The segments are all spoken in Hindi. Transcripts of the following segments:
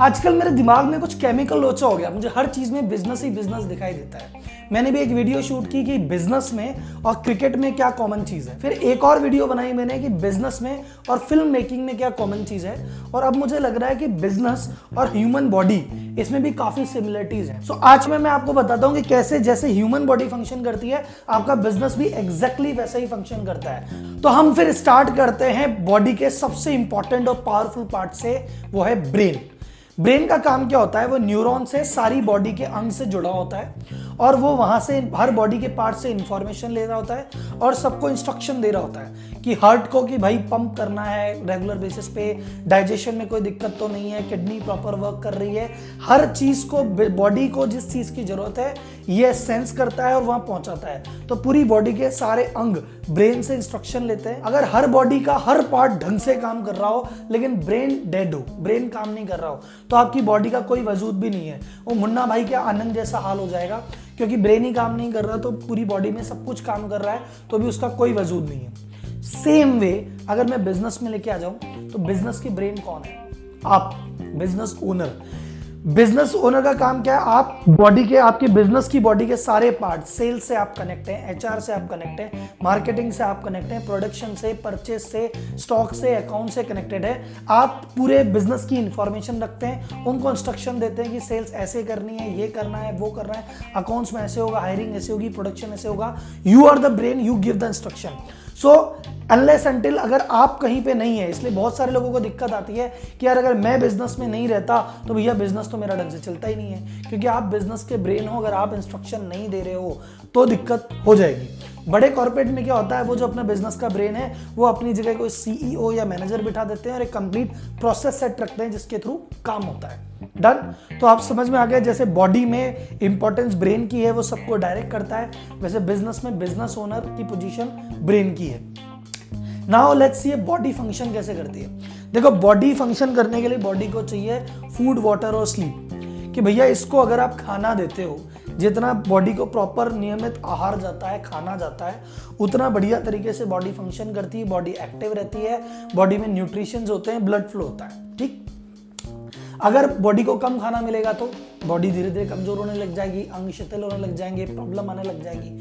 आजकल मेरे दिमाग में कुछ केमिकल लोचा हो गया। मुझे हर चीज़ में बिज़नेस ही बिज़नेस दिखाई देता है। मैंने भी एक वीडियो शूट की कि बिज़नेस में और क्रिकेट में क्या कॉमन चीज़ है। फिर एक और वीडियो बनाई मैंने कि बिज़नेस में और फ़िल्म मेकिंग में क्या कॉमन चीज़ है। और अब मुझे लग रहा है कि बिज़नेस और ह्यूमन बॉडी इसमें भी काफ़ी सिमिलरिटीज है। सो so, आज में मैं आपको बताता हूँ कि कैसे जैसे ह्यूमन बॉडी फ़ंक्शन करती है आपका बिज़नेस भी एग्जैक्टली वैसे ही फ़ंक्शन करता है। तो हम फिर स्टार्ट करते हैं बॉडी के सबसे इंपॉर्टेंट और पावरफुल पार्ट से वो है ब्रेन ब्रेन का काम क्या होता है? वो न्यूरॉन से सारी बॉडी के अंग से जुड़ा होता है। और वो वहाँ से हर बॉडी के पार्ट से इंफॉर्मेशन ले रहा होता है और सबको इंस्ट्रक्शन दे रहा होता है कि हार्ट को कि भाई पंप करना है रेगुलर बेसिस पे डाइजेशन में कोई दिक्कत तो नहीं है किडनी प्रॉपर वर्क कर रही है। हर चीज़ को बॉडी को जिस चीज़ की ज़रूरत है, ये सेंस करता है और वहाँ पहुंचाता है। तो पूरी बॉडी के सारे अंग ब्रेन से इंस्ट्रक्शन लेते हैं। अगर हर बॉडी का हर पार्ट ढंग से काम कर रहा हो, लेकिन ब्रेन डेड हो ब्रेन काम नहीं कर रहा हो तो आपकी बॉडी का कोई वजूद भी नहीं है। वो मुन्ना भाई के आनंद जैसा हाल हो जाएगा? क्योंकि ब्रेन ही काम नहीं कर रहा तो पूरी बॉडी में सब कुछ काम कर रहा है तो भी उसका कोई वजूद नहीं है। सेम वे अगर मैं बिज़नेस में लेके आ जाऊँ तो बिज़नेस की ब्रेन कौन है? आप बिज़नेस ओनर बिज़नेस ओनर का काम क्या है? आप बॉडी के, आपके बिज़नेस की बॉडी के सारे पार्ट सेल्स से आप कनेक्ट हैं एचआर से आप कनेक्ट हैं मार्केटिंग से आप कनेक्ट हैं प्रोडक्शन से परचेज से स्टॉक से अकाउंट से कनेक्टेड है। आप पूरे बिज़नेस की इंफॉर्मेशन रखते हैं, उनको इंस्ट्रक्शन देते हैं कि सेल्स ऐसे करनी है, ये करना है, वो करना है। अकाउंट्स में ऐसे होगा हायरिंग ऐसे होगी प्रोडक्शन ऐसे होगा। You are the brain you give the instruction so unless until अगर आप कहीं पे नहीं है, इसलिए बहुत सारे लोगों को दिक्कत आती है कि यार, अगर मैं बिज़नेस में नहीं रहता तो भैया बिज़नेस तो मेरा ढंग से चलता ही नहीं है। क्योंकि आप बिज़नेस के ब्रेन हो, अगर आप इंस्ट्रक्शन नहीं दे रहे हो तो दिक्कत हो जाएगी। बड़े कॉर्पोरेट में क्या होता है, वो जो अपना बिज़नेस का ब्रेन है, वो अपनी जगह कोई सीईओ या मैनेजर बिठा देते हैं और एक कंप्लीट प्रोसेस सेट रखते हैं, जिसके थ्रू काम होता है। डन तो आप समझ में आ गया, जैसे बॉडी में इंपॉर्टेंस ब्रेन की है, वो सबको डायरेक्ट करता है। वैसे बिज़नेस में बिज़नेस ओनर की पोजीशन ब्रेन की है। Now let's see body function कैसे करती है। देखो बॉडी फ़ंक्शन करने के लिए बॉडी को चाहिए फ़ूड वाटर और स्लीप कि भैया, इसको अगर आप खाना देते हो, जितना बॉडी को प्रॉपर नियमित आहार जाता है, खाना जाता है, उतना बढ़िया तरीके से बॉडी फ़ंक्शन करती है बॉडी एक्टिव रहती है बॉडी में न्यूट्रिशन होते हैं ब्लड फ्लो होता है, ठीक? अगर बॉडी को कम खाना मिलेगा तो बॉडी धीरे धीरे कमज़ोर होने लग जाएगी, अंग शिथिल होने लग जाएँगे प्रॉब्लम आने लग जाएगी।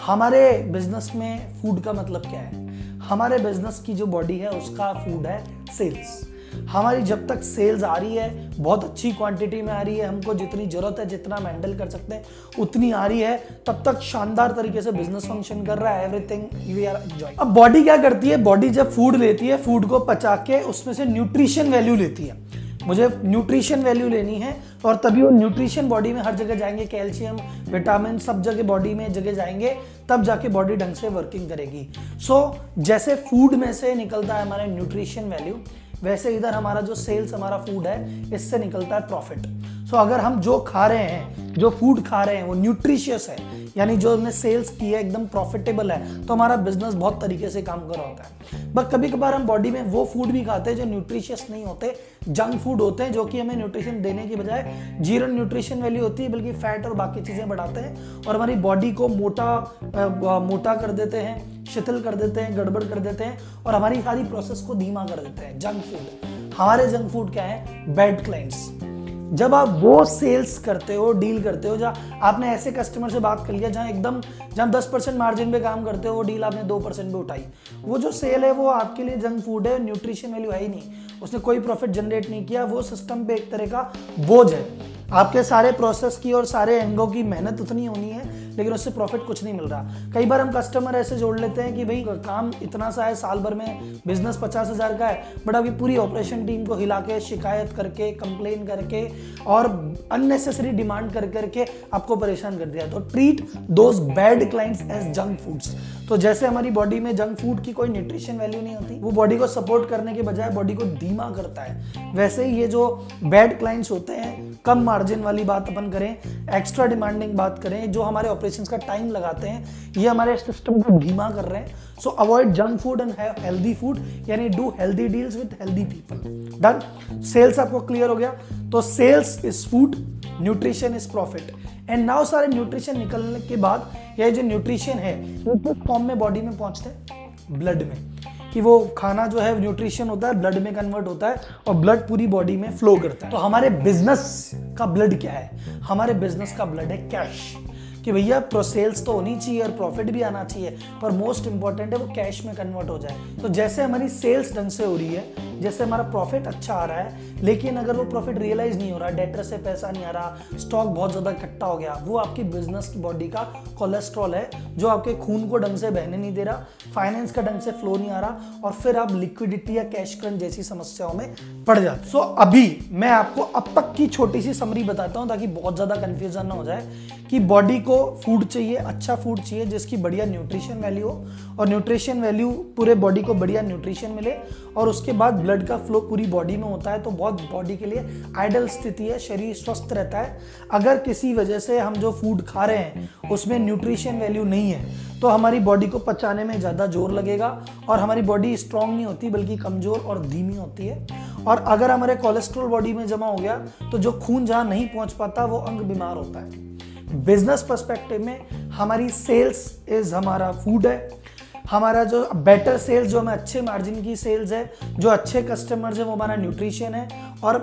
हमारे बिज़नेस में फ़ूड का मतलब क्या है? हमारे बिज़नेस की जो बॉडी है, उसका फ़ूड है सेल्स हमारी जब तक सेल्स आ रही है, बहुत अच्छी क्वांटिटी में आ रही है, हमको जितनी ज़रूरत है, जितना हम हैंडल कर सकते हैं, उतनी आ रही है, तब तक शानदार तरीके से बिज़नेस फ़ंक्शन कर रहा है एवरीथिंग वी आर एंजॉय अब बॉडी क्या करती है? बॉडी जब फ़ूड लेती है फ़ूड को पचा के उसमें से न्यूट्रिशन वैल्यू लेती है. मुझे न्यूट्रिशन वैल्यू लेनी है और तभी वो न्यूट्रिशन बॉडी में हर जगह जाएँगे कैल्शियम विटामिन सब जगह बॉडी में जगह जाएँगे तब जाके बॉडी ढंग से वर्किंग करेगी। सो so, जैसे फ़ूड में से निकलता है हमारा न्यूट्रिशन वैल्यू वैसे इधर हमारा जो सेल्स हमारा फ़ूड है इससे निकलता है प्रॉफिट सो so, अगर हम जो खा रहे हैं जो फ़ूड खा रहे हैं वो न्यूट्रिशियस है यानी जो हमने सेल्स की है, एकदम प्रॉफिटेबल है तो हमारा बिज़नेस बहुत तरीके से काम कर रहा होता है। बट कभी कभार हम बॉडी में वो फ़ूड भी खाते हैं जो न्यूट्रिशियस नहीं होते जंक फ़ूड होते हैं, जो कि हमें न्यूट्रिशन देने की बजाय ज़ीरो न्यूट्रिशन वैल्यू होती है, बल्कि फैट और बाकी चीज़ें बढ़ाते हैं और हमारी बॉडी को मोटा मोटा कर देते हैं, शिथिल कर देते हैं, गड़बड़ कर देते हैं और हमारी सारी प्रोसेस को धीमा कर देते हैं जंक फ़ूड हमारे जंक फ़ूड क्या है? बैड क्लाइंट्स जब आप वो सेल्स करते हो डील करते हो, जहाँ आपने ऐसे कस्टमर से बात कर लिया, जहाँ एकदम, जहाँ दस परसेंट मार्जिन पे काम करते हो, वो डील आपने दो परसेंट पे उठाई। वो जो सेल है, वो आपके लिए जंक फ़ूड है न्यूट्रिशन वैल्यू है ही नहीं। उसने कोई प्रॉफिट जनरेट नहीं किया, वो सिस्टम पे एक तरह का बोझ है। आपके सारे प्रोसेस की और सारे एंगों की मेहनत उतनी होनी है लेकिन उससे प्रॉफिट कुछ नहीं मिल रहा। कई बार हम कस्टमर ऐसे जोड़ लेते हैं कि भाई, काम इतना सा है, साल भर में बिज़नेस पचास हज़ार का है बट अभी पूरी ऑपरेशन टीम को हिला के, शिकायत करके कंप्लेन करके और अननेसेसरी डिमांड कर करके आपको परेशान कर दिया। तो treat those bad clients as junk foods तो जैसे हमारी बॉडी में जंक फ़ूड की कोई न्यूट्रिशन वैल्यू नहीं होती, वो बॉडी को सपोर्ट करने के बजाय बॉडी को धीमा करता है। वैसे ही ये जो बैड क्लाइंट्स होते हैं, कम मार्जिन वाली बात अपन करें एक्स्ट्रा डिमांडिंग बात करें, जो हमारे ऑपरेशन का टाइम लगाते हैं, ये हमारे सिस्टम को धीमा कर रहे हैं। So avoid junk food and have healthy food यानी do healthy deals with healthy people done sales आपको क्लियर हो गया? तो sales is food nutrition is profit and now सारे न्यूट्रिशन निकलने के बाद यह जो न्यूट्रिशन है, वो किस फॉर्म में बॉडी में पहुँचते हैं? ब्लड में. कि वो खाना जो है न्यूट्रिशन होता है ब्लड में कन्वर्ट होता है और ब्लड पूरी बॉडी में फ्लो करता है. तो हमारे बिज़नेस का ब्लड क्या है? हमारे बिज़नेस का ब्लड है कैश कि भैया सेल्स तो होनी चाहिए और प्रॉफिट भी आना चाहिए, पर मोस्ट इंपॉर्टेंट है वो कैश में कन्वर्ट हो जाए। तो जैसे हमारी सेल्स ढंग से हो रही है जैसे हमारा प्रॉफिट अच्छा आ रहा है, लेकिन अगर वो प्रॉफिट रियलाइज़ नहीं हो रहा डेटर से पैसा नहीं आ रहा स्टॉक बहुत ज़्यादा इकट्ठा हो गया, वो आपकी बिज़नेस बॉडी का कोलेस्ट्रॉल है, जो आपके खून को ढंग से बहने नहीं दे रहा फाइनेंस का ढंग से फ्लो नहीं आ रहा, और फिर आप लिक्विडिटी या कैश क्रंच जैसी समस्याओं में पड़ जाते सो अभी मैं आपको अब तक की छोटी सी समरी बताता हूँ, ताकि बहुत ज़्यादा कंफ्यूजन ना हो जाए, कि बॉडी को फ़ूड चाहिए अच्छा फ़ूड चाहिए, जिसकी बढ़िया न्यूट्रिशन वैल्यू हो और न्यूट्रिशन वैल्यू पूरे बॉडी को बढ़िया न्यूट्रिशन मिले और उसके बाद ब्लड का फ्लो पूरी बॉडी में होता है तो बहुत बॉडी के लिए आइडल स्थिति है, शरीर स्वस्थ रहता है। अगर किसी वजह से हम जो फ़ूड खा रहे हैं, उसमें न्यूट्रिशन वैल्यू नहीं है तो हमारी बॉडी को पचाने में ज़्यादा ज़ोर लगेगा और हमारी बॉडी स्ट्रांग नहीं होती, बल्कि कमज़ोर और धीमी होती है। और अगर हमारे कोलेस्ट्रॉल बॉडी में जमा हो गया तो जो खून जहाँ नहीं पहुँच पाता, वो अंग बीमार होता है। बिज़नेस पर्सपेक्टिव में हमारी सेल्स इज़ हमारा फ़ूड है। हमारा जो बेटर सेल्स जो हमें अच्छे मार्जिन की सेल्स है, जो अच्छे कस्टमर्स हैं, वो हमारा न्यूट्रिशन है और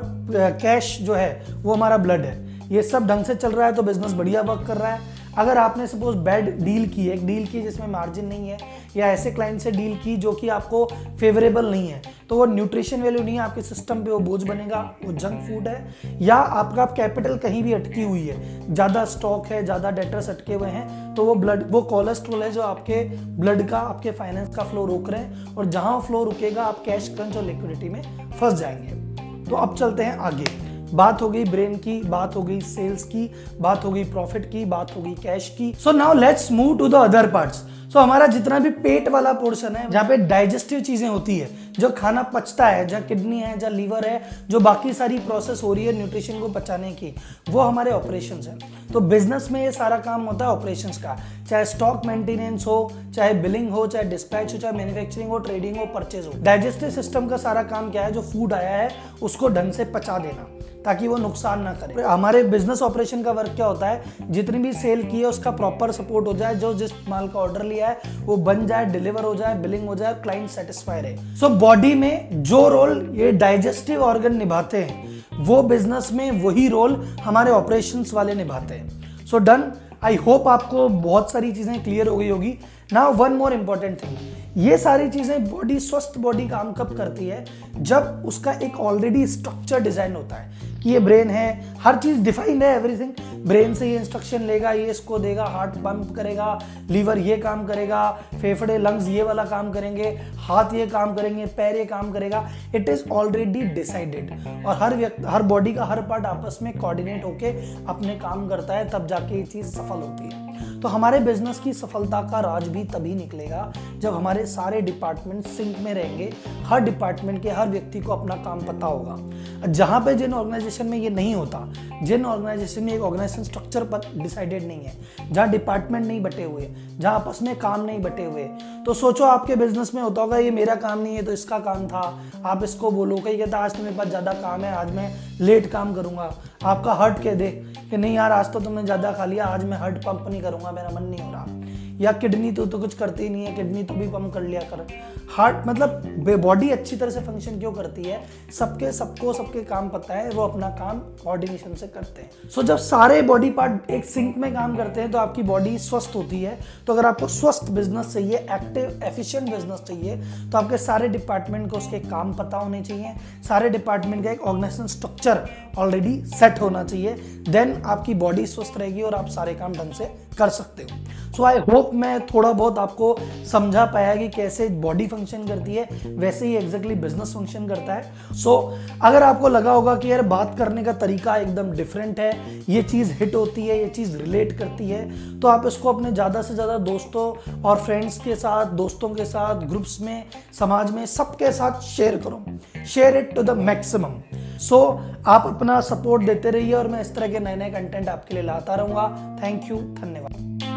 कैश जो है, वो हमारा ब्लड है। ये सब ढंग से चल रहा है तो बिज़नेस बढ़िया वर्क कर रहा है। अगर आपने सपोज़ बैड डील की एक डील की जिसमें मार्जिन नहीं है, या ऐसे क्लाइंट से डील की जो कि आपको फेवरेबल नहीं है तो वो न्यूट्रिशन वैल्यू नहीं है, आपके सिस्टम पे वो बोझ बनेगा, वो जंक फ़ूड है, या आपका कैपिटल कहीं भी अटकी हुई है, ज़्यादा स्टॉक है, ज़्यादा डेटर्स अटके हुए हैं तो वो ब्लड वो कोलेस्ट्रोल है जो आपके ब्लड का, आपके फाइनेंस का फ्लो रोक रहे हैं, और जहाँ फ्लो रुकेगा, आप कैश क्रंच और लिक्विडिटी में फंस जाएँगे। तो अब चलते हैं आगे। बात हो गई ब्रेन की, बात हो गई सेल्स की, बात हो गई प्रॉफिट की, बात हो गई कैश की। So now let's move to the other parts so हमारा जितना भी पेट वाला पोर्शन है, जहाँ पे डाइजेस्टिव चीज़ें होती है, जो खाना पचता है, जहाँ किडनी है, जहाँ लीवर है, जो बाकी सारी प्रोसेस हो रही है न्यूट्रिशन को पचाने की, वो हमारे ऑपरेशन है। तो बिज़नेस में ये सारा काम होता है ऑपरेशन का। चाहे स्टॉक मेंटेनेंस हो, चाहे बिलिंग हो, चाहे डिस्पैच हो, चाहे मैन्युफैक्चरिंग हो ट्रेडिंग हो परचेज हो। डाइजेस्टिव सिस्टम का सारा काम क्या है? जो फ़ूड आया है, उसको ढंग से पचा देना। ताकि वो नुकसान ना करे। हमारे बिज़नेस ऑपरेशन का वर्क क्या होता है? जितनी भी सेल की है, उसका प्रॉपर सपोर्ट हो जाए, जो जिस माल का ऑर्डर लिया है, वो बन जाए डिलीवर हो जाए बिलिंग हो जाए क्लाइंट सेटिस्फाई रहे। सो बॉडी में जो रोल ये डाइजेस्टिव ऑर्गन निभाते हैं, वो बिज़नेस में वही रोल हमारे ऑपरेशन वाले निभाते हैं। सो डन आई होप आपको बहुत सारी चीज़ें क्लियर हो गई होगी। ना वन मोर इंपॉर्टेंट थिंग ये सारी चीज़ें बॉडी स्वस्थ बॉडी काम कब करती है? जब उसका एक ऑलरेडी स्ट्रक्चर डिज़ाइन होता है। कि ये ब्रेन है। हर चीज़ डिफाइंड है एवरीथिंग ब्रेन से ये इंस्ट्रक्शन लेगा, ये इसको देगा हार्ट पंप करेगा लीवर ये काम करेगा, फेफड़े लंग्स ये वाला काम करेंगे, हाथ ये काम करेंगे, पैर ये काम करेगा। इट इज़ ऑलरेडी डिसाइडेड और हर व्यक्ति, हर बॉडी का हर पार्ट आपस में कोऑर्डिनेट होके अपने काम करता है, तब जाके ये चीज़ सफल होती है। तो हमारे बिज़नेस की सफलता का राज भी तभी निकलेगा, जब हमारे सारे डिपार्टमेंट सिंक में रहेंगे। हर डिपार्टमेंट के हर व्यक्ति को अपना काम पता होगा। जहाँ पे जिन ऑर्गेनाइजेशन में ये नहीं होता। जिन ऑर्गेनाइजेशन में एक ऑर्गेनाइजेशन स्ट्रक्चर पर डिसाइडेड नहीं है, जहाँ डिपार्टमेंट नहीं बटे हुए, जहाँ आपस में काम नहीं बटे हुए तो सोचो आपके बिज़नेस में होता होगा, ये मेरा काम नहीं है तो इसका काम था। आप इसको बोलो, कहीं कहता, आज तो मेरे पास ज़्यादा काम है, आज मैं लेट काम करूँगा। आपका हर्ट कह दे कि, नहीं यार, आज तो तुमने ज़्यादा खा लिया, आज मैं हर्ट पंप नहीं करूँगा, मेरा मन नहीं हो रहा। या किडनी तो तो कुछ करती ही नहीं है किडनी तो भी पंप कर लिया कर। हार्ट मतलब बॉडी अच्छी तरह से फ़ंक्शन क्यों करती है? सबके सबको सबके काम पता है वो अपना काम कोऑर्डिनेशन से करते हैं। सो so, जब सारे बॉडी पार्ट एक सिंक में काम करते हैं तो आपकी बॉडी स्वस्थ होती है। तो अगर आपको स्वस्थ बिज़नेस चाहिए एक्टिव एफिशिएंट बिज़नेस चाहिए तो आपके सारे डिपार्टमेंट को उसके काम पता होने चाहिए। सारे डिपार्टमेंट का एक ऑर्गेनाइजेशन स्ट्रक्चर ऑलरेडी सेट होना चाहिए। देन आपकी बॉडी स्वस्थ रहेगी और आप सारे काम ढंग से कर सकते हो। सो आई होप मैं थोड़ा बहुत आपको समझा पाया कि कैसे बॉडी फ़ंक्शन करती है वैसे ही एग्जैक्टली बिज़नेस फ़ंक्शन करता है। सो so, अगर आपको लगा होगा कि यार बात करने का तरीका एकदम डिफरेंट है ये चीज़ हिट होती है ये चीज़ रिलेट करती है तो आप इसको अपने ज़्यादा से ज़्यादा दोस्तों और फ्रेंड्स के साथ दोस्तों के साथ ग्रुप्स में समाज में सबके साथ शेयर करो। Share it to the maximum so आप अपना सपोर्ट देते रहिए और मैं इस तरह के नए नए कंटेंट आपके लिए लाता रहूँगा। थैंक यू धन्यवाद।